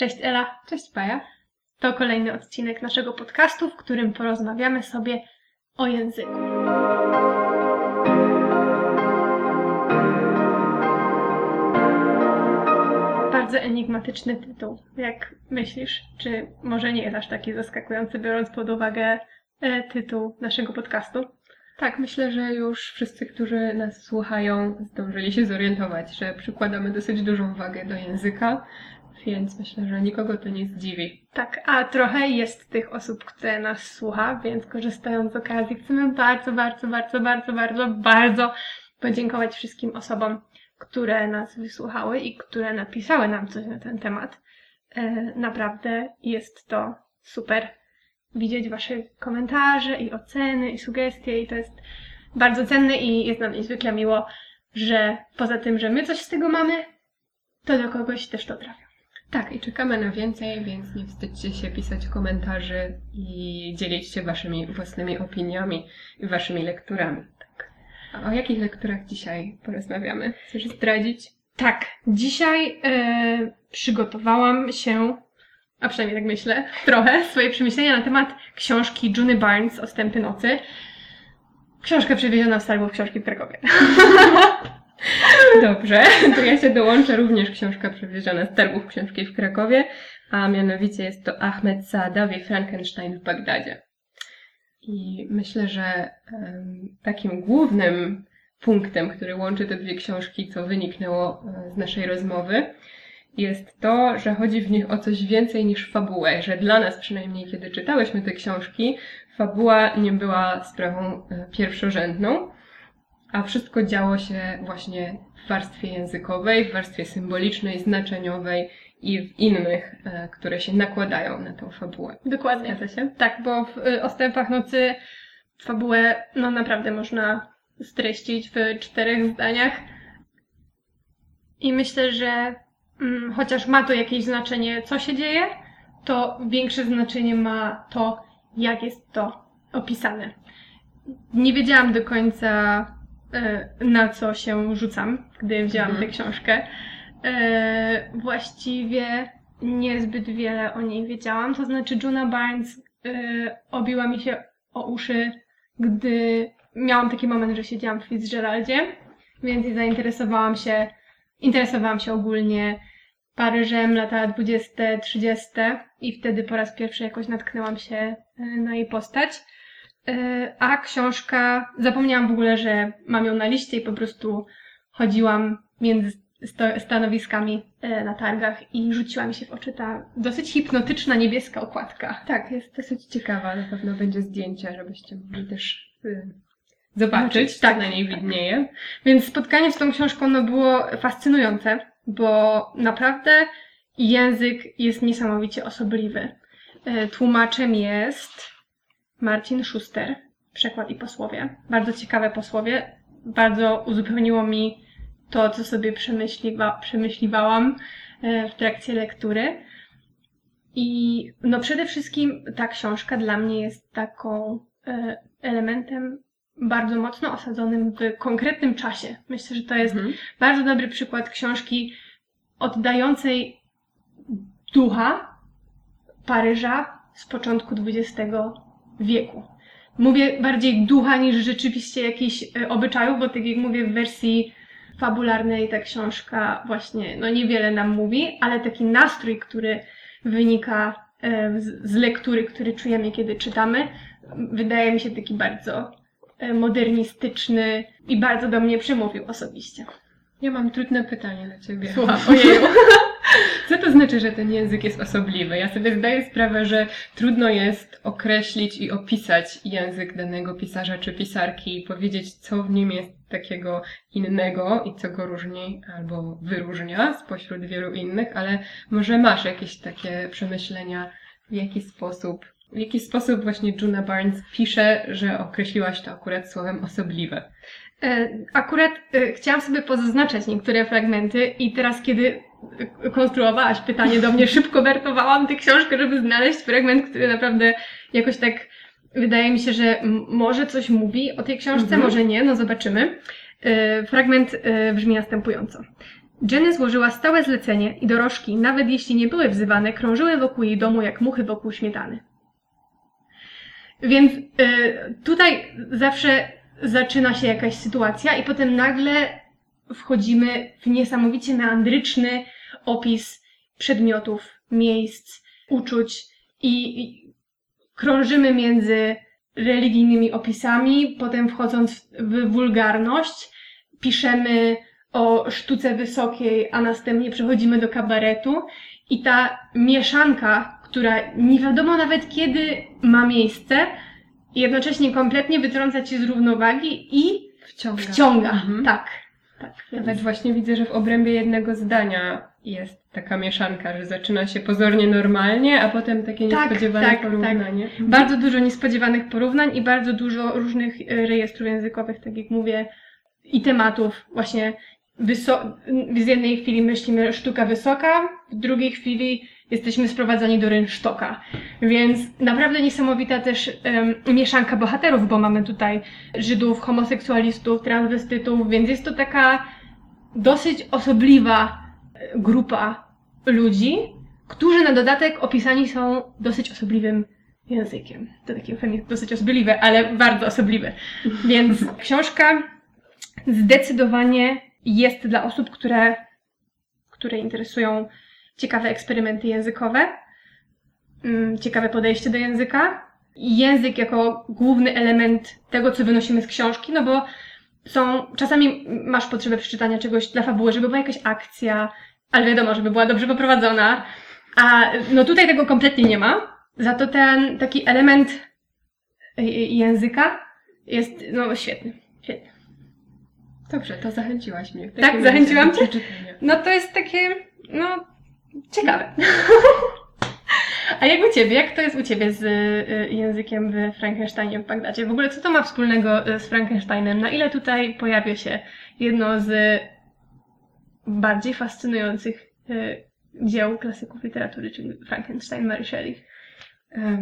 Cześć Ela, Cześć Paja. to kolejny odcinek naszego podcastu, w którym porozmawiamy sobie o języku. Bardzo enigmatyczny tytuł. Jak myślisz, czy może nie jest aż taki zaskakujący, biorąc pod uwagę e, tytuł naszego podcastu? Tak, myślę, że już wszyscy, którzy nas słuchają, zdążyli się zorientować, że przykładamy dosyć dużą wagę do języka, więc myślę, że nikogo to nie zdziwi. Tak, a trochę jest tych osób, które nas słucha, więc korzystając z okazji, chcemy bardzo, bardzo, bardzo, bardzo, bardzo, bardzo podziękować wszystkim osobom, które nas wysłuchały i które napisały nam coś na ten temat. E, naprawdę jest to super widzieć Wasze komentarze i oceny i sugestie i to jest bardzo cenne i jest nam niezwykle miło, że poza tym, że my coś z tego mamy, to do kogoś też to trafia. Tak, i czekamy na więcej, więc nie wstydźcie się pisać komentarzy i dzielić się waszymi własnymi opiniami i waszymi lekturami. Tak. A o jakich lekturach dzisiaj porozmawiamy? Chcesz zdradzić? Tak, dzisiaj e, przygotowałam się, a przynajmniej tak myślę, trochę swoje przemyślenia na temat książki Juny Barnes Ostępy Nocy. Książka przewieziona z targów książki w Krakowie. Dobrze, to ja się dołączę również książka przewieziona z targów książki w Krakowie, a mianowicie jest to Ahmed Saadawi Frankenstein w Bagdadzie. I myślę, że em, takim głównym punktem, który łączy te dwie książki, co wyniknęło e, z naszej rozmowy, jest to, że chodzi w nich o coś więcej niż fabułę, że dla nas przynajmniej, kiedy czytałyśmy te książki, fabuła nie była sprawą e, pierwszorzędną, a wszystko działo się właśnie w warstwie językowej, w warstwie symbolicznej, znaczeniowej i w innych, e, które się nakładają na tą fabułę. Dokładnie. Zgadza się? Tak, bo w y, Ostępach Nocy fabułę, no naprawdę można streścić w czterech zdaniach. I myślę, że chociaż ma to jakieś znaczenie, co się dzieje, to większe znaczenie ma to, jak jest to opisane. Nie wiedziałam do końca, y, na co się rzucam, gdy wzięłam Mhm. tę książkę. E, właściwie niezbyt wiele o niej wiedziałam. To znaczy, Juna Barnes e, obiła mi się o uszy, gdy miałam taki moment, że siedziałam w Fitzgeraldzie, więc zainteresowałam się, interesowałam się ogólnie Paryżem, lata 20, 30 i wtedy po raz pierwszy jakoś natknęłam się e, na jej postać. E, A książka, zapomniałam w ogóle, że mam ją na liście i po prostu chodziłam między stanowiskami e, na targach i rzuciła mi się w oczy ta dosyć hipnotyczna niebieska okładka. Tak, jest dosyć ciekawa. Na pewno będzie zdjęcie, żebyście mogli też y, zobaczyć, co Tak, na niej tak. widnieje. Więc spotkanie z tą książką no, było fascynujące, bo naprawdę język jest niesamowicie osobliwy. E, Tłumaczem jest Marcin Schuster, przekład i posłowie. Bardzo ciekawe posłowie. Bardzo uzupełniło mi to, co sobie przemyśliwa, przemyśliwałam e, w trakcie lektury. I no przede wszystkim ta książka dla mnie jest taką e, elementem bardzo mocno osadzonym w konkretnym czasie. Myślę, że to jest Mhm. bardzo dobry przykład książki oddającej ducha Paryża z początku XX wieku. Mówię bardziej ducha niż rzeczywiście jakichś e, obyczajów, bo tak jak mówię w wersji fabularnej ta książka właśnie no niewiele nam mówi, ale taki nastrój, który wynika e, z, lektury, który czujemy, kiedy czytamy, wydaje mi się taki bardzo modernistyczny i bardzo do mnie przemówił osobiście. Ja mam trudne pytanie dla Ciebie. Słucham, ojeju. Co to znaczy, że ten język jest osobliwy? Ja sobie zdaję sprawę, że trudno jest określić i opisać język danego pisarza czy pisarki i powiedzieć, co w nim jest takiego innego i co go różni albo wyróżnia spośród wielu innych, ale może masz jakieś takie przemyślenia, w jaki sposób, w jaki sposób właśnie Juna Barnes pisze, że określiłaś to akurat słowem osobliwe. E, Akurat e, chciałam sobie pozaznaczać niektóre fragmenty i teraz, kiedy e, konstruowałaś pytanie do mnie, szybko wertowałam tę książkę, żeby znaleźć fragment, który naprawdę jakoś tak wydaje mi się, że może coś mówi o tej książce, Mhm. może nie, no zobaczymy. Fragment brzmi następująco. Jenny złożyła stałe zlecenie i dorożki, nawet jeśli nie były wzywane, krążyły wokół jej domu jak muchy wokół śmietany. Więc y, tutaj zawsze zaczyna się jakaś sytuacja i potem nagle wchodzimy w niesamowicie meandryczny opis przedmiotów, miejsc, uczuć i, i krążymy między religijnymi opisami, potem wchodząc w, wulgarność, piszemy o sztuce wysokiej, a następnie przechodzimy do kabaretu i ta mieszanka, która nie wiadomo nawet kiedy ma miejsce, jednocześnie kompletnie wytrąca cię z równowagi i Wciąga. wciąga. Mhm. Tak. Tak. Nawet właśnie widzę, że w obrębie jednego zdania jest taka mieszanka, że zaczyna się pozornie normalnie, a potem takie Tak, niespodziewane tak, porównanie. Bardzo dużo niespodziewanych porównań i bardzo dużo różnych e, rejestrów językowych, tak jak mówię, i tematów właśnie wyso- z jednej chwili myślimy sztuka wysoka, w drugiej chwili jesteśmy sprowadzani do rynsztoka. Więc naprawdę niesamowita też em, mieszanka bohaterów, bo mamy tutaj Żydów, homoseksualistów, transwestytów, więc jest to taka dosyć osobliwa e, grupa ludzi, którzy na dodatek opisani są dosyć osobliwym językiem. To takie dosyć osobliwe, ale bardzo osobliwe. Więc książka zdecydowanie jest dla osób, które, które interesują ciekawe eksperymenty językowe, mm, ciekawe podejście do języka. Język jako główny element tego, co wynosimy z książki, no bo są, czasami masz potrzebę przeczytania czegoś dla fabuły, żeby była jakaś akcja, ale wiadomo, żeby była dobrze poprowadzona. A no tutaj tego kompletnie nie ma. Za to ten taki element y, y, języka jest no świetny. świetny. Dobrze, to zachęciłaś mnie. Tak, zachęciłam cię? No to jest takie, no, ciekawe. A jak u Ciebie? Jak to jest u Ciebie z y, językiem w Frankensteinie w Bagdadzie? W ogóle co to ma wspólnego y, z Frankensteinem? Na ile tutaj pojawia się jedno z bardziej fascynujących y, dzieł klasyków literatury, czyli Frankenstein Mary Shelley?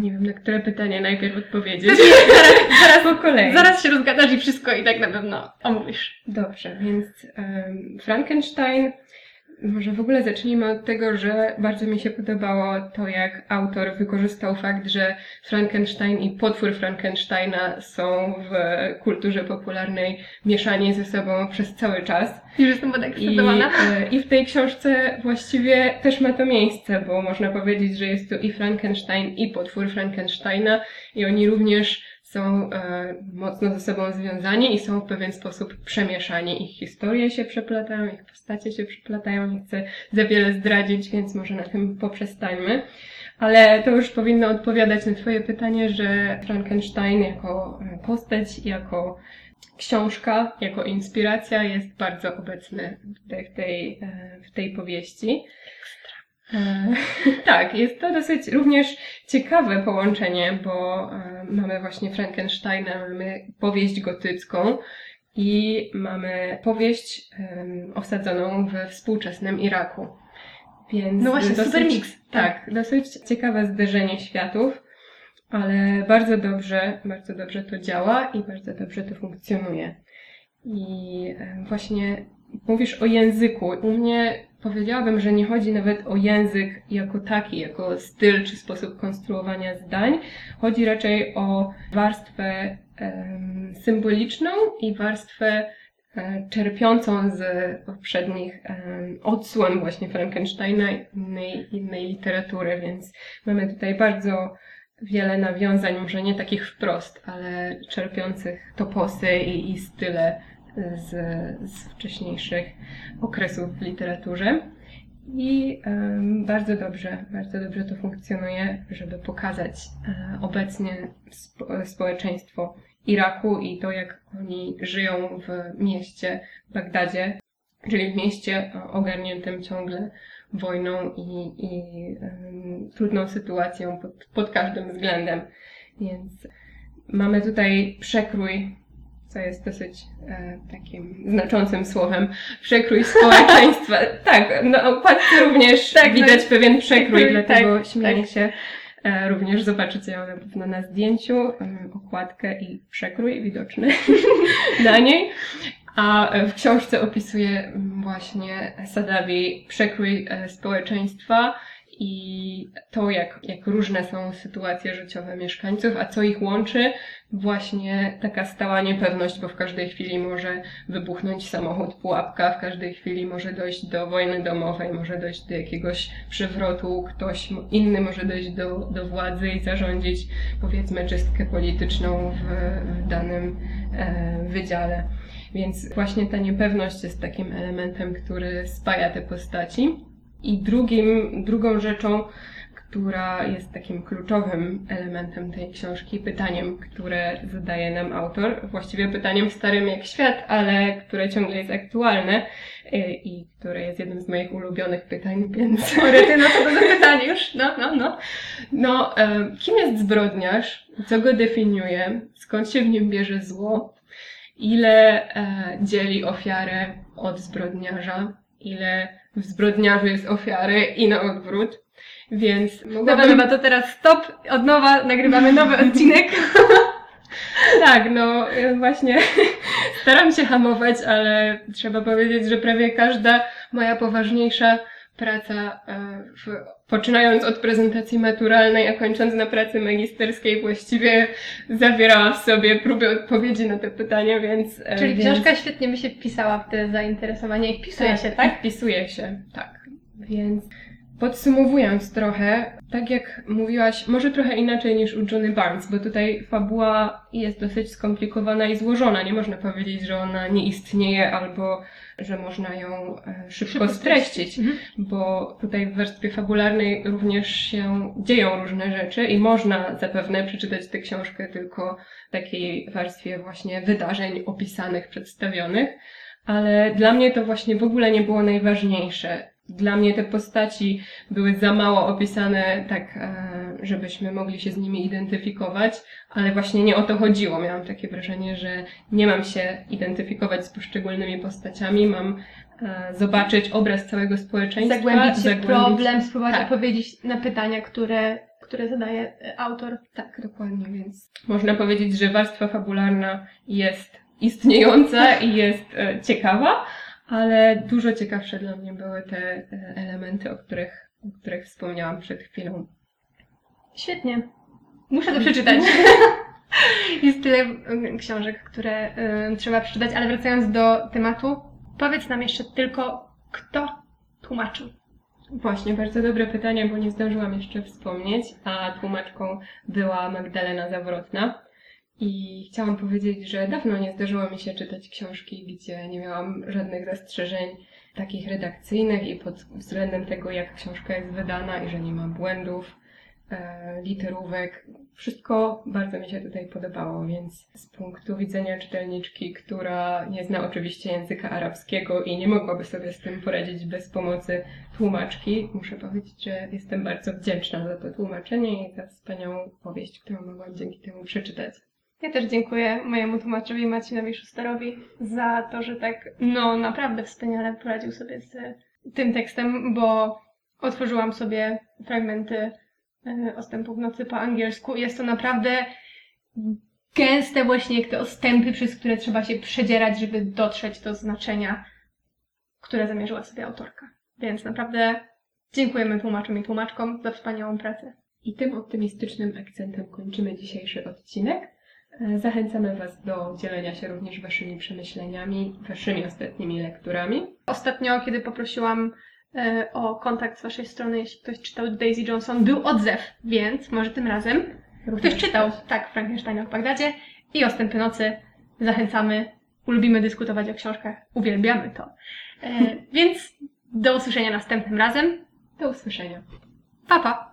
Nie wiem, na które pytanie najpierw odpowiedzieć. Pewnie zaraz, zaraz, po kolei. zaraz się rozgadasz i wszystko i tak na pewno omówisz. Dobrze, więc em, Frankenstein. Może w ogóle zacznijmy od tego, że bardzo mi się podobało to, jak autor wykorzystał fakt, że Frankenstein i potwór Frankensteina są w kulturze popularnej mieszani ze sobą przez cały czas. Już jestem I, podekscytowana. e, I w tej książce właściwie też ma to miejsce, bo można powiedzieć, że jest to i Frankenstein, i potwór Frankensteina, i oni również są e, mocno ze sobą związani i są w pewien sposób przemieszani. Ich historie się przeplatają, ich postacie się przeplatają. Nie chcę za wiele zdradzić, więc może na tym poprzestańmy. Ale to już powinno odpowiadać na Twoje pytanie, że Frankenstein jako e, postać, jako książka jako inspiracja jest bardzo obecny w tej, e, w tej powieści. E, Tak, jest to dosyć również ciekawe połączenie, bo e, mamy właśnie Frankensteina, mamy powieść gotycką i mamy powieść osadzoną we współczesnym Iraku. Więc No właśnie, dosyć, super mix. Tak, dosyć ciekawe zderzenie światów, ale bardzo dobrze, bardzo dobrze to działa i bardzo dobrze to funkcjonuje. I właśnie mówisz o języku. U mnie powiedziałabym, że nie chodzi nawet o język jako taki, jako styl czy sposób konstruowania zdań. Chodzi raczej o warstwę symboliczną i warstwę e, czerpiącą z poprzednich odsłon właśnie Frankensteina i innej, innej literatury, więc mamy tutaj bardzo wiele nawiązań, może nie takich wprost, ale czerpiących toposy i, i style z, z wcześniejszych okresów w literaturze. I bardzo dobrze, bardzo dobrze to funkcjonuje, żeby pokazać e, obecnie spo, społeczeństwo Iraku i to, jak oni żyją w mieście Bagdadzie, czyli w mieście e, ogarniętym ciągle wojną i, i trudną sytuacją pod, pod każdym względem. Więc mamy tutaj przekrój, co jest dosyć e, takim znaczącym słowem, przekrój społeczeństwa. tak, na okładce również Tak, no widać pewien przekrój, tak, dlatego tak, śmieję tak. się. E, również zobaczycie ją na pewno na zdjęciu, em, okładkę i przekrój widoczny na niej. A w książce opisuje właśnie Sadawi przekrój e, społeczeństwa i to, jak, jak różne są sytuacje życiowe mieszkańców, a co ich łączy, właśnie taka stała niepewność, bo w każdej chwili może wybuchnąć samochód, pułapka, w każdej chwili może dojść do wojny domowej, może dojść do jakiegoś przewrotu, ktoś inny może dojść do, do władzy i zarządzić, powiedzmy, czystkę polityczną w, w danym e, wydziale. Więc właśnie ta niepewność jest takim elementem, który spaja te postaci. I drugim, drugą rzeczą, która jest takim kluczowym elementem tej książki, pytaniem, które zadaje nam autor, właściwie pytaniem starym jak świat, ale które ciągle jest aktualne y, i które jest jednym z moich ulubionych pytań, więc... Orety, no to do już. No, no, no. No, e, kim jest zbrodniarz? Co go definiuje? Skąd się w nim bierze zło? Ile e, dzieli ofiarę od zbrodniarza? Ile w zbrodniarzu jest ofiary i na odwrót? Więc mogłabym... dobra, to teraz stop, od nowa nagrywamy nowy odcinek. Tak, no właśnie staram się hamować, ale trzeba powiedzieć, że prawie każda moja poważniejsza praca, e, w, poczynając od prezentacji maturalnej, a kończąc na pracy magisterskiej, właściwie zawierała w sobie próby odpowiedzi na te pytania, więc... e, Czyli więc... książka świetnie by się wpisała w te zainteresowania i wpisuje się, I tak? wpisuje się, tak. Więc podsumowując trochę, tak jak mówiłaś, może trochę inaczej niż u Johnny Barnes, bo tutaj fabuła jest dosyć skomplikowana i złożona. Nie można powiedzieć, że ona nie istnieje albo że można ją e, szybko, Szybko streścić, Mhm. bo tutaj w warstwie fabularnej również się dzieją różne rzeczy i można zapewne przeczytać tę książkę tylko w takiej warstwie właśnie wydarzeń opisanych, przedstawionych ale dla mnie to właśnie w ogóle nie było najważniejsze. Dla mnie te postaci były za mało opisane, tak, e, żebyśmy mogli się z nimi identyfikować, ale właśnie nie o to chodziło. Miałam takie wrażenie, że nie mam się identyfikować z poszczególnymi postaciami, mam e, zobaczyć obraz całego społeczeństwa, Zagłębić się w problem, spróbować Tak. odpowiedzieć na pytania, które, które zadaje e, autor. Tak, dokładnie, więc można powiedzieć, że warstwa fabularna jest istniejąca i jest ciekawa, ale dużo ciekawsze dla mnie były te e, elementy, o których, o których wspomniałam przed chwilą. Świetnie. Muszę to przeczytać. Jest tyle y, książek, które y, trzeba przeczytać, ale wracając do tematu, powiedz nam jeszcze tylko, kto tłumaczył. Właśnie, bardzo dobre pytanie, bo nie zdążyłam jeszcze wspomnieć, a tłumaczką była Magdalena Zawrotna. I chciałam powiedzieć, że dawno nie zdarzyło mi się czytać książki, gdzie nie miałam żadnych zastrzeżeń takich redakcyjnych i pod względem tego, jak książka jest wydana i że nie ma błędów, e, literówek. Wszystko bardzo mi się tutaj podobało, więc z punktu widzenia czytelniczki, która nie zna oczywiście języka arabskiego i nie mogłaby sobie z tym poradzić bez pomocy tłumaczki, muszę powiedzieć, że jestem bardzo wdzięczna za to tłumaczenie i za wspaniałą powieść, którą mogłam dzięki temu przeczytać. Ja też dziękuję mojemu tłumaczowi Marcinowi Szusterowi za to, że tak, no naprawdę wspaniale poradził sobie z tym tekstem, bo otworzyłam sobie fragmenty e, Ostępów Nocy po angielsku jest to naprawdę gęste właśnie jak te ostępy, przez które trzeba się przedzierać, żeby dotrzeć do znaczenia, które zamierzyła sobie autorka. Więc naprawdę dziękujemy tłumaczom i tłumaczkom za wspaniałą pracę. I tym optymistycznym akcentem kończymy dzisiejszy odcinek. E, Zachęcamy Was do dzielenia się również Waszymi przemyśleniami, Waszymi ostatnimi lekturami. Ostatnio, kiedy poprosiłam e, o kontakt z Waszej strony, jeśli ktoś czytał Daisy Johnson, był odzew, więc może tym razem ktoś czytał, tak, Frankensteina w Bagdadzie i Ostępy Nocy. Zachęcamy, lubimy dyskutować o książkach, uwielbiamy to. E, więc do usłyszenia następnym razem. Do usłyszenia. Pa, pa!